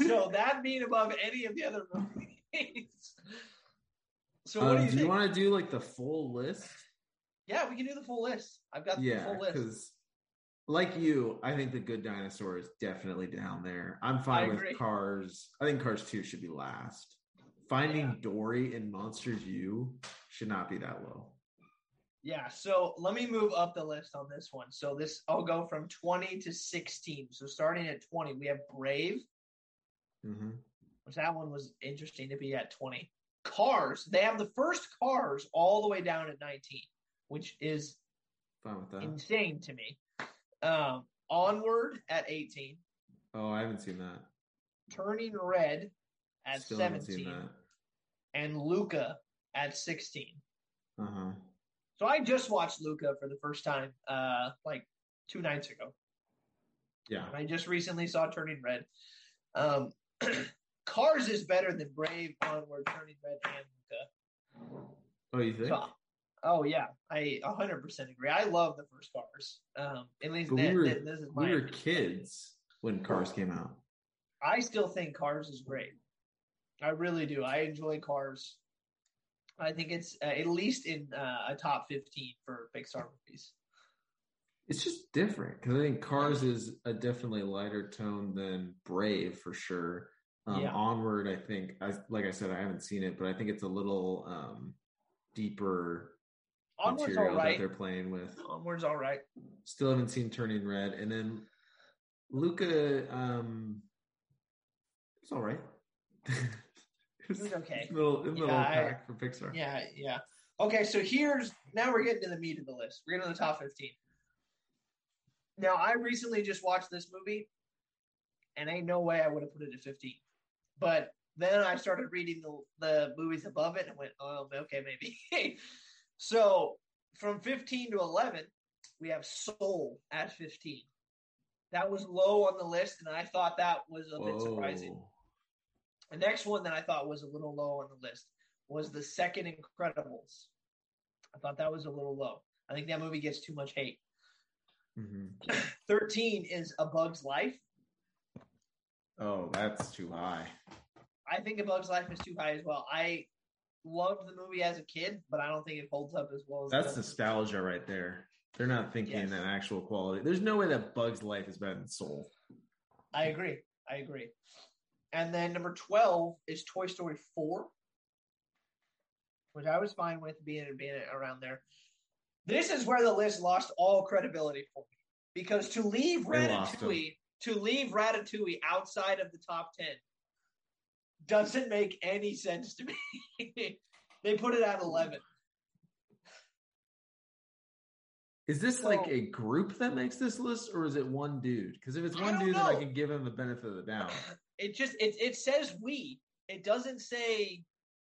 So that being above any of the other movies. So what Um, do you do you want to do like the full list? yeah, we can do the full list. I've got the full list. because like you, I think the Good Dinosaur is definitely down there. I'm fine with Cars. I think Cars 2 should be last. Finding Yeah. Dory in Monsters U should not be that low. Yeah, so let me move up the list on this one. So this I'll go from 20 to 16. So starting at 20, we have Brave, hmm which that one was interesting to be at 20. Cars, they have the first Cars all the way down at 19, which is Fine with that. insane to me. Um, Onward at 18, Oh, I haven't seen that. Turning Red at Still haven't seen 17, and Luca at 16. Uh huh. So I just watched Luca for the first time uh like 2 nights ago. Yeah. I just recently saw Turning Red. Um, Cars is better than Brave, Onward, Turning Red, and Luca. Oh, you think? So, oh yeah, I 100% agree. I love the first Cars. Um, at least that, we were that- this is my. we were opinion. kids when Cars came out. I still think Cars is great. I really do. I enjoy Cars. I think it's uh, at least in uh, a top 15 for Pixar movies. It's just different because I think Cars is a definitely lighter tone than Brave for sure. Um, Yeah. Onward, I think, I, like I said, I haven't seen it, but I think it's a little um, deeper Onward's all material that they're playing with. Onward's all right. Still haven't seen Turning Red, and then Luca, um, it's all right. It was okay. Middle, middle Yeah, of the I- pack for Pixar. Yeah, yeah. Okay, so here's now we're getting to the meat of the list. We're getting to the top 15. Now, I recently just watched this movie, and ain't no way I would have put it at 15. But then I started reading the, the movies above it and went, oh, okay, maybe. so from 15 to 11, we have Soul at 15. That was low on the list, and I thought that was a bit surprising. The next one that I thought was a little low on the list was the second Incredibles. I thought that was a little low. I think that movie gets too much hate. Mhm. 13 is A Bug's Life. Oh, that's too high. I think A Bug's Life is too high as well. I loved the movie as a kid, but I don't think it holds up as well as That's nostalgia right there. They're not thinking Yes. that actual quality. There's no way that Bug's Life is better than Soul. I agree. I agree. And then number 12 is Toy Story 4, which I was fine with being, being around there. This is where the list lost all credibility for me because to leave Ratatouille to leave Ratatouille outside of the top 10 doesn't make any sense to me. they put it at 11. Is this like a group that makes this list, or is it one dude? Because if it's one dude, then I can give him the benefit of the doubt. It just it it says we. It doesn't say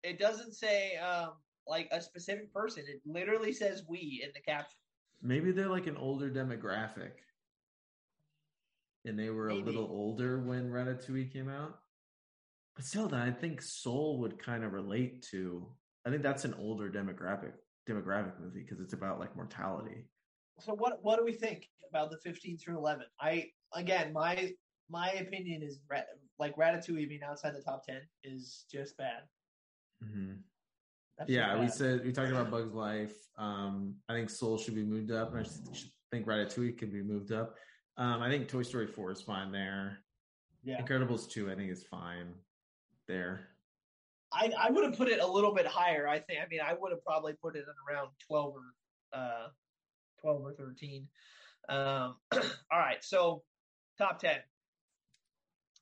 it doesn't say um like a specific person. It literally says we in the caption. Maybe they're like an older demographic, and they were Maybe. a little older when Ratatouille came out. But still, then I think Soul would kind of relate to. I think that's an older demographic demographic movie because it's about like mortality. So what what do we think about the 15 through 11? I again my my opinion is Rat, like Ratatouille being outside the top 10 is just bad. Mm-hmm. Yeah, we said we talked about Bugs Life. Um, I think Soul should be moved up, and I think Ratatouille could be moved up. Um, I think Toy Story Four is fine there. yeah. Incredibles Two, I think, is fine there. I, I would have put it a little bit higher. I think. I mean, I would have probably put it at around twelve or uh, twelve or thirteen. Um, all right, so top ten.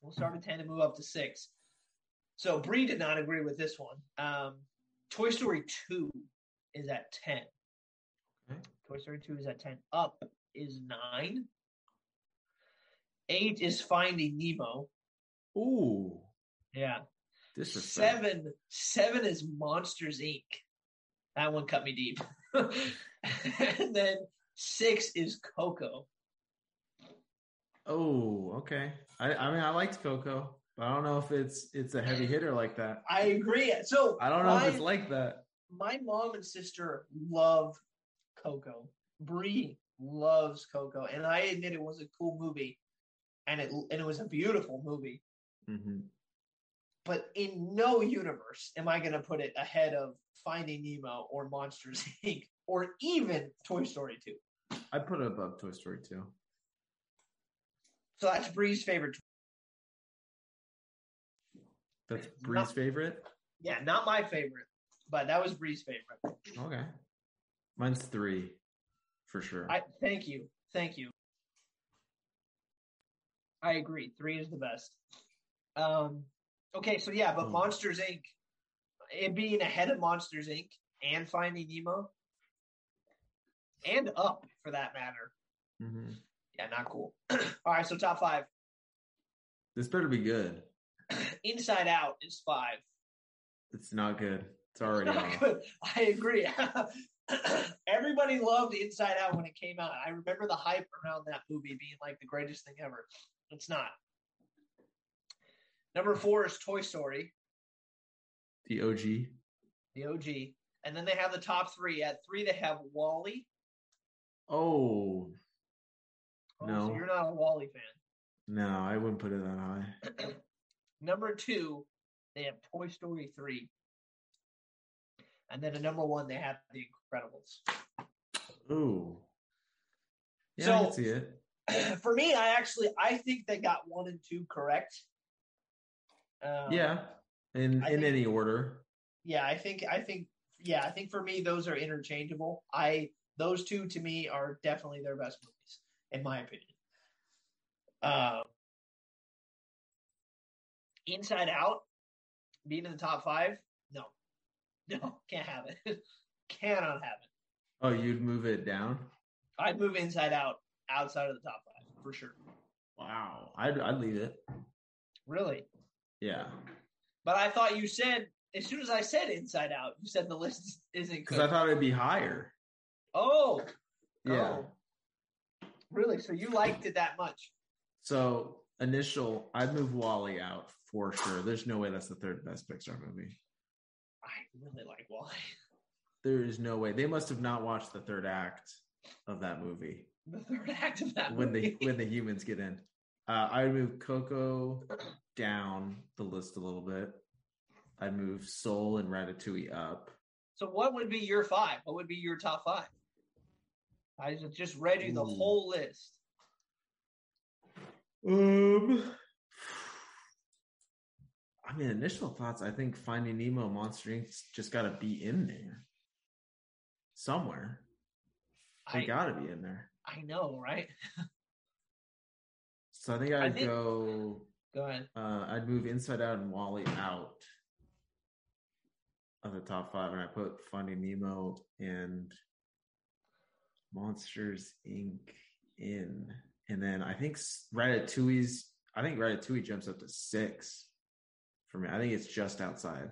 We'll start at ten and move up to six. So Bree did not agree with this one. Um, Toy Story two is at ten. Okay. Toy Story two is at ten. Up is nine. Eight is Finding Nemo. Ooh, Yeah. disrespect. Seven, seven is Monsters Inc. That one cut me deep. and then six is Coco. Oh, okay. I, I mean, I liked Coco, but I don't know if it's it's a heavy hitter like that. I agree. So I don't know my, if it's like that. my mom and sister love Coco. Bree loves Coco, and I admit it was a cool movie, and it and it was a beautiful movie. hmm But in no universe am I going to put it ahead of Finding Nemo or Monsters Inc. or even Toy Story 2. I'd put it above Toy Story 2. So that's Bree's favorite. That's Bree's favorite. Yeah, not my favorite, but that was Bree's favorite. Okay, mine's three, for sure. I thank you, thank you. I agree. Three is the best. Um, okay, so yeah, but Hmm. Monsters Inc. It being ahead of Monsters Inc. and Finding Nemo, and Up for that matter. hmm Yeah, not cool. All right, so top five. This better be good. Inside Out is five. It's not good. It's already Not good. I agree. Everybody loved Inside Out when it came out. I remember the hype around that movie being like the greatest thing ever. It's not. Number four is Toy Story, The OG. the OG. And then they have the top three. At three, they have WALL-E. Oh, No. So you're not a WALL-E fan. no, I wouldn't put it that high. Number two, they have Toy Story 3. And then at number one, they have The Incredibles. Ooh. Yeah, I can see it. For me, I actually I think they got one and two correct. Um, Yeah, in I in think- any order. yeah. I think I think yeah. I think for me those are interchangeable. I those two to me are definitely their best movies in my opinion. Um, Inside Out being in the top five, no, no, can't have it. Cannot have it. Oh, you'd move it down? I'd move Inside Out outside of the top five for sure. Wow, I'd I'd leave it. Really. Yeah, But I thought you said as soon as I said Inside Out, you said the list isn't because. I thought it'd be higher. oh, Yeah. Oh. Really? So you liked it that much? So initial, I'd move WALL-E out for sure. There's no way that's the third best Pixar movie. I really like WALL-E. There is no way. They must have not watched the third act of that movie The third act of that when movie. the when the humans get in. Uh, I'd move Coco down the list a little bit. I'd move Soul and Ratatouille up. so what would be your five? What would be your top five? I just- read you the Ooh. whole list. Um, I mean, initial thoughts. I think Finding Nemo, Monster Inc. just got to be in there somewhere. They I got to be in there. I know, right? So I think I I'd think- go. Go ahead. Uh, I'd move Inside Out and WALL-E out of the top five, and I put Finding Nemo and Monsters Inc. in, and then I think Ratatouille's. I think Ratatouille jumps up to six for me. I think it's just outside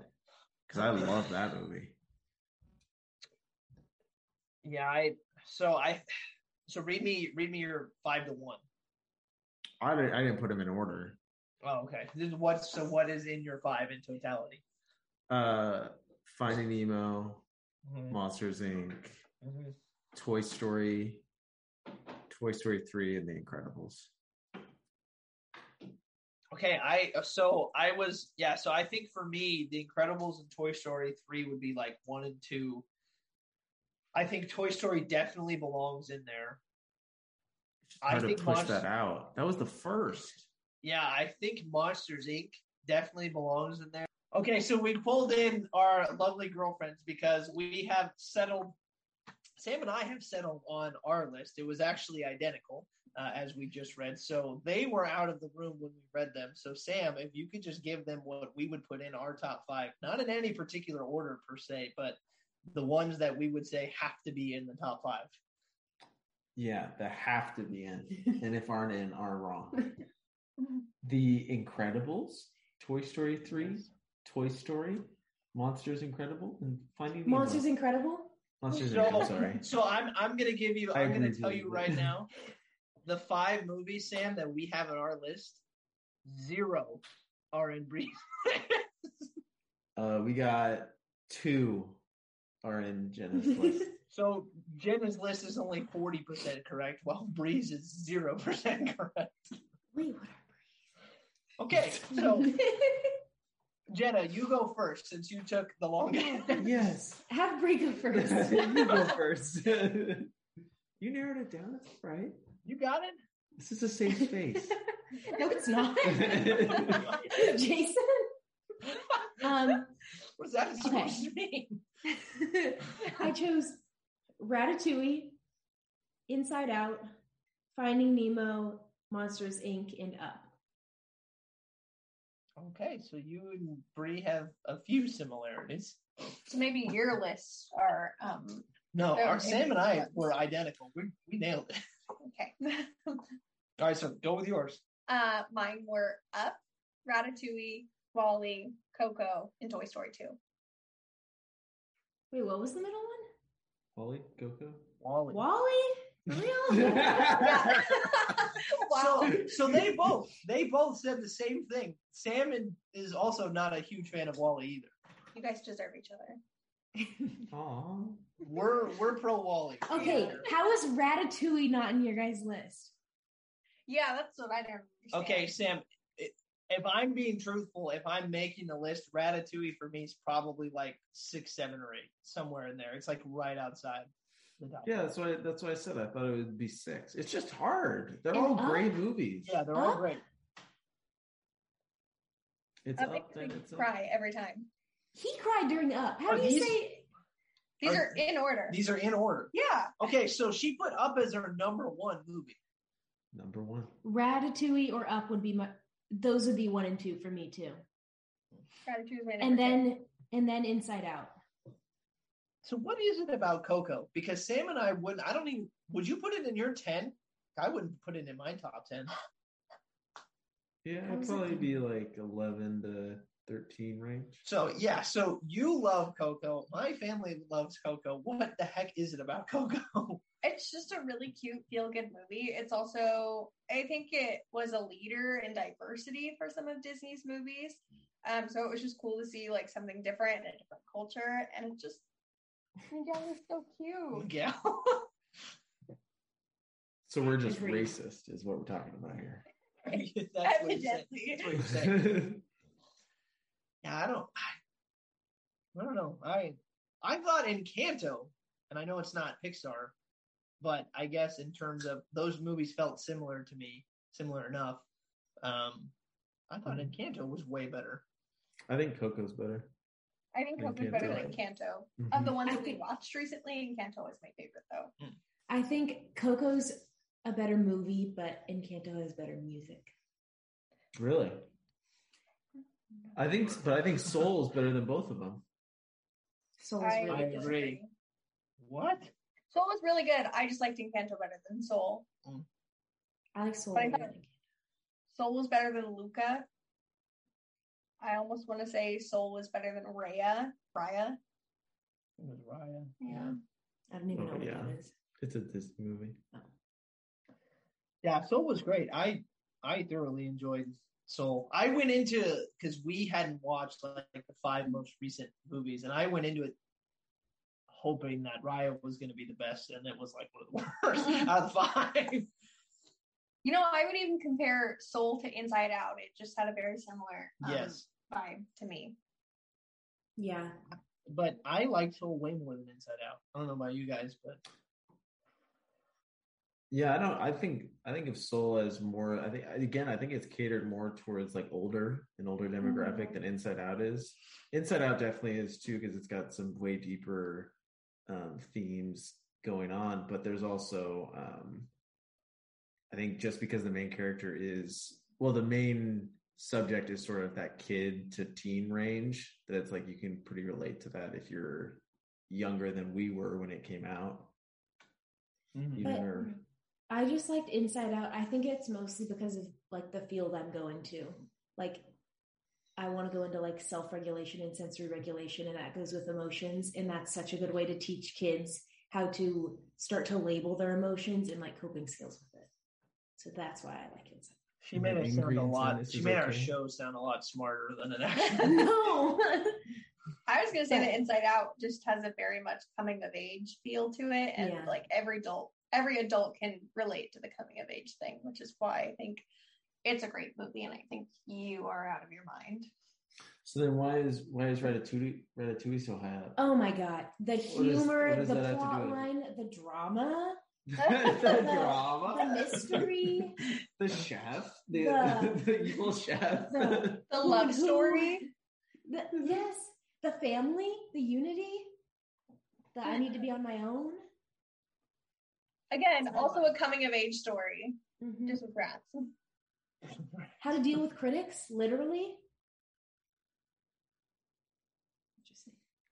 because I love that movie. Yeah, I so I so read me read me your five to one. I didn't, I didn't put them in order. Oh, okay. This is what so what is in your five in totality? Uh, Finding Nemo, Mhm, Monsters Inc., mhm. Toy Story, Toy Story three, and The Incredibles. Okay, I uh, so I was yeah, so I think for me, The Incredibles and Toy Story three would be like one and two. I think Toy Story definitely belongs in there. I think to push Monst- that out. That was the first. Yeah, I think Monsters Inc. definitely belongs in there. Okay, so we pulled in our lovely girlfriends because we have settled. Sam and I have settled on our list. It was actually identical, uh, as we just read. So they were out of the room when we read them. So Sam, if you could just give them what we would put in our top five, not in any particular order per se, but the ones that we would say have to be in the top five. Yeah, that have to be in, and if aren't in, are wrong. The Incredibles, Toy Story three, Toy Story, Monsters Incredible, and Finding Nemo. Monsters Incredible. Monsters So- Incredible. Sorry. So I'm I'm gonna give you. I I'm gonna tell you you. right now, the five movies, Sam, that we have on our list, zero are in Bree's. Uh, we got two are in Jenna's list. so Jenna's list is only forty percent correct, while Bree's is zero percent correct. Wait, what Okay, so Jenna, you go first since you took the longest. yes. Have Bree go first. you go first. you narrowed it down. That's all right. you got it. This is a safe space. no, it's not. Jason. Um, What's that supposed Okay. to mean? I chose Ratatouille, Inside Out, Finding Nemo, Monsters Inc., and Up. Okay, so you and Bree have a few similarities. So maybe your lists are um No, Oh, our Sam and I ones. were identical. We we nailed it. okay. All right, so go with yours. uh mine were Up, Ratatouille, WALL-E, Coco, and Toy Story 2. Wait, what was the middle one? WALL-E, Coco. WALL-E. WALL-E? For real? Yeah. wow. So, so they both they both said the same thing. Sam and- is also not a huge fan of WALL-E either. you guys deserve each other. Aw. We're we're pro WALL-E. okay, how is Ratatouille not in your guys' list? Yeah, that's what I don't understand. Okay, Sam. If I'm being truthful, if I'm making the list, Ratatouille for me is probably like six, seven, or eight, somewhere in there. It's like right outside the top. Yeah, that's why that's why I said I thought it would be six. It's just hard. They're And all Up? great movies. yeah, they're all great. It's That up makes then me it's up. cry every time. He cried during Up. How Are do you these- say? These Are- are in order. These are in order. yeah. Okay, so she put up as her number one movie. Number one. Ratatouille or Up would be my. Those would be one and two for me too. Ratatouille is my number And two. then and then Inside Out. So what is it about Coco? Because Sam and I wouldn't. I don't even. Would you put it in your ten? I wouldn't put it in my top ten. Yeah, it'd probably be like eleven to thirteen range. So yeah, so you love Coco. My family loves Coco. What the heck is it about Coco? it's just a really cute feel good movie. It's also I think it was a leader in diversity for some of Disney's movies. Um so it was just cool to see like something different and a different culture and just yeah, is so cute. yeah. So we're just racist, is what we're talking about here. That's what you said. Evidently. That's what you said. Yeah, I don't. I, I don't know. I I thought Encanto, and I know it's not Pixar, but I guess in terms of those movies felt similar to me, similar enough. Um, I thought Mhm. Encanto was way better. I think Coco's better. I think Than Coco's better Encanto. than Canto. Mhm. Of the ones that we watched recently, Encanto is my favorite though. I think Coco's a better movie, but Encanto has better music. Really? I think, but I think Soul is better than both of them. Soul's I really I good. agree. What? Soul was really good. I just liked Encanto better than Soul. I like Soul. But I better thought- than Encanto. Soul was better than Luca. I almost want to say Soul was better than Raya. Raya. It was Raya. Yeah. I don't even Oh, know what yeah. that is. It's a Disney movie. Oh. Yeah, Soul was great. I I thoroughly enjoyed Soul. I went into because we hadn't watched like the five most recent movies, and I went into it hoping that Raya was going to be the best, and it was like one of the worst out of the five. You know, I would even compare Soul to Inside Out. It just had a very similar um, yes, vibe to me. Yeah. but I liked Soul way more than Inside Out. I don't know about you guys, but Yeah, I don't. I think I think of Soul as more. I think again, I think it's catered more towards like older an older demographic Mhm. than Inside Out is. Inside Out definitely is too because it's got some way deeper um, themes going on. But there's also, um, I think, just because the main character is well, the main subject is sort of that kid to teen range. That it's like you can pretty relate to that if you're younger than we were when it came out. Mhm. But I just liked Inside Out. I think it's mostly because of like the field I'm going to. Like I want to go into like self-regulation and sensory regulation and that goes with emotions and that's such a good way to teach kids how to start to label their emotions and like coping skills with it. So that's why I like Inside. She made it sound a lot. She is made our show sound a lot smarter than it Out. actually. no. I was gonna say that Inside Out just has a very much coming of age feel to it, and Yeah. like every adult, every adult can relate to the coming of age thing, which is why I think it's a great movie, and I think you are out of your mind. So then, why is why is Ratatouille Ratatouille so high up? Oh my god. The What is- humor, what does the that have to plot do with it? line, the drama, the drama, the mystery, the chef, the, The- the, evil chef. the- The love story. the, yes, the family, the unity, that I need to be on my own. Again, also a coming of age story, Mhm. just with rats. How to deal with critics, literally.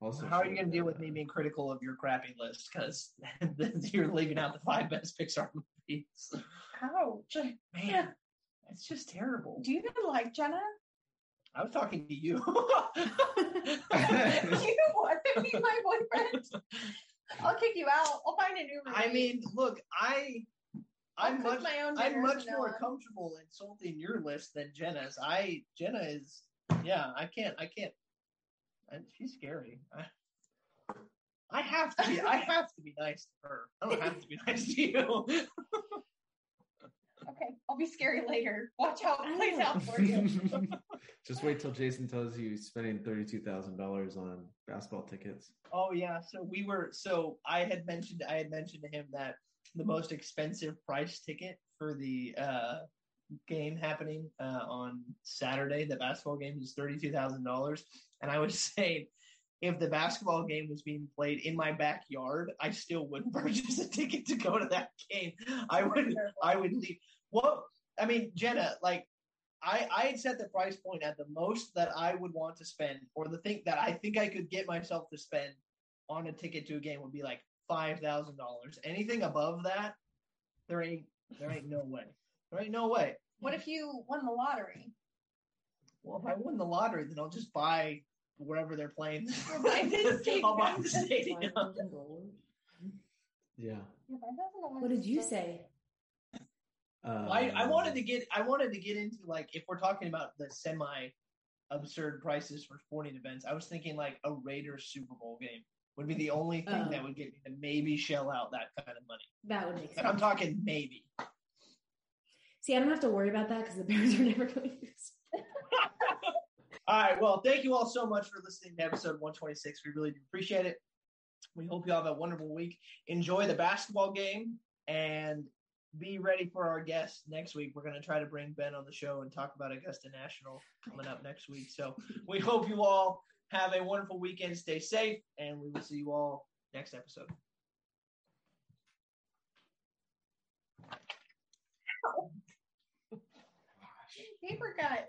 Also, How are you going to deal with me being critical of your crappy list? Because you're leaving out the five best Pixar movies. Ouch. Man, it's just terrible. Do you even like Jenna? I was talking to you. you want to be my boyfriend? I'll kick you out. I'll find a new I mean, look, I, I'll I'm much, my own I'm much more on. comfortable insulting your list than Jenna's. I, Jenna is, yeah, I can't, I can't. I, she's scary. I, I have to be, I have to be nice to her. I don't have to be nice to you. Okay, I'll be scary later. Watch how it plays out for you. Just wait till Jason tells you he's spending thirty-two thousand dollars on basketball tickets. Oh yeah, so we were so I had mentioned I had mentioned to him that the most expensive price ticket for the uh game happening uh on Saturday, the basketball game is thirty-two thousand dollars. And I was saying if the basketball game was being played in my backyard, I still wouldn't purchase a ticket to go to that game. I would I would leave. Well, I mean, Jenna, like I, I had set the price point at the most that I would want to spend, or the thing that I think I could get myself to spend on a ticket to a game would be like five thousand dollars. Anything above that, there ain't there ain't no way. There ain't no way. What if you won the lottery? Well, if I win the lottery, then I'll just buy wherever they're playing. Or buy the I'll buy the stadium. stadium. Yeah. What did you say? Um, I, I wanted to get I wanted to get into like if we're talking about the semi absurd prices for sporting events, I was thinking like a Raiders Super Bowl game would be the only thing Oh. that would get me to maybe shell out that kind of money. That would make And I'm talking maybe. See, I don't have to worry about that because the Bears are never going to lose. All right. Well, thank you all so much for listening to episode 126. We really do appreciate it. We hope you all have a wonderful week. Enjoy the basketball game and be ready for our guest next week. We're going to try to bring Ben on the show and talk about Augusta National coming up next week. So we hope you all have a wonderful weekend. Stay safe, and we will see you all next episode. Paper cut.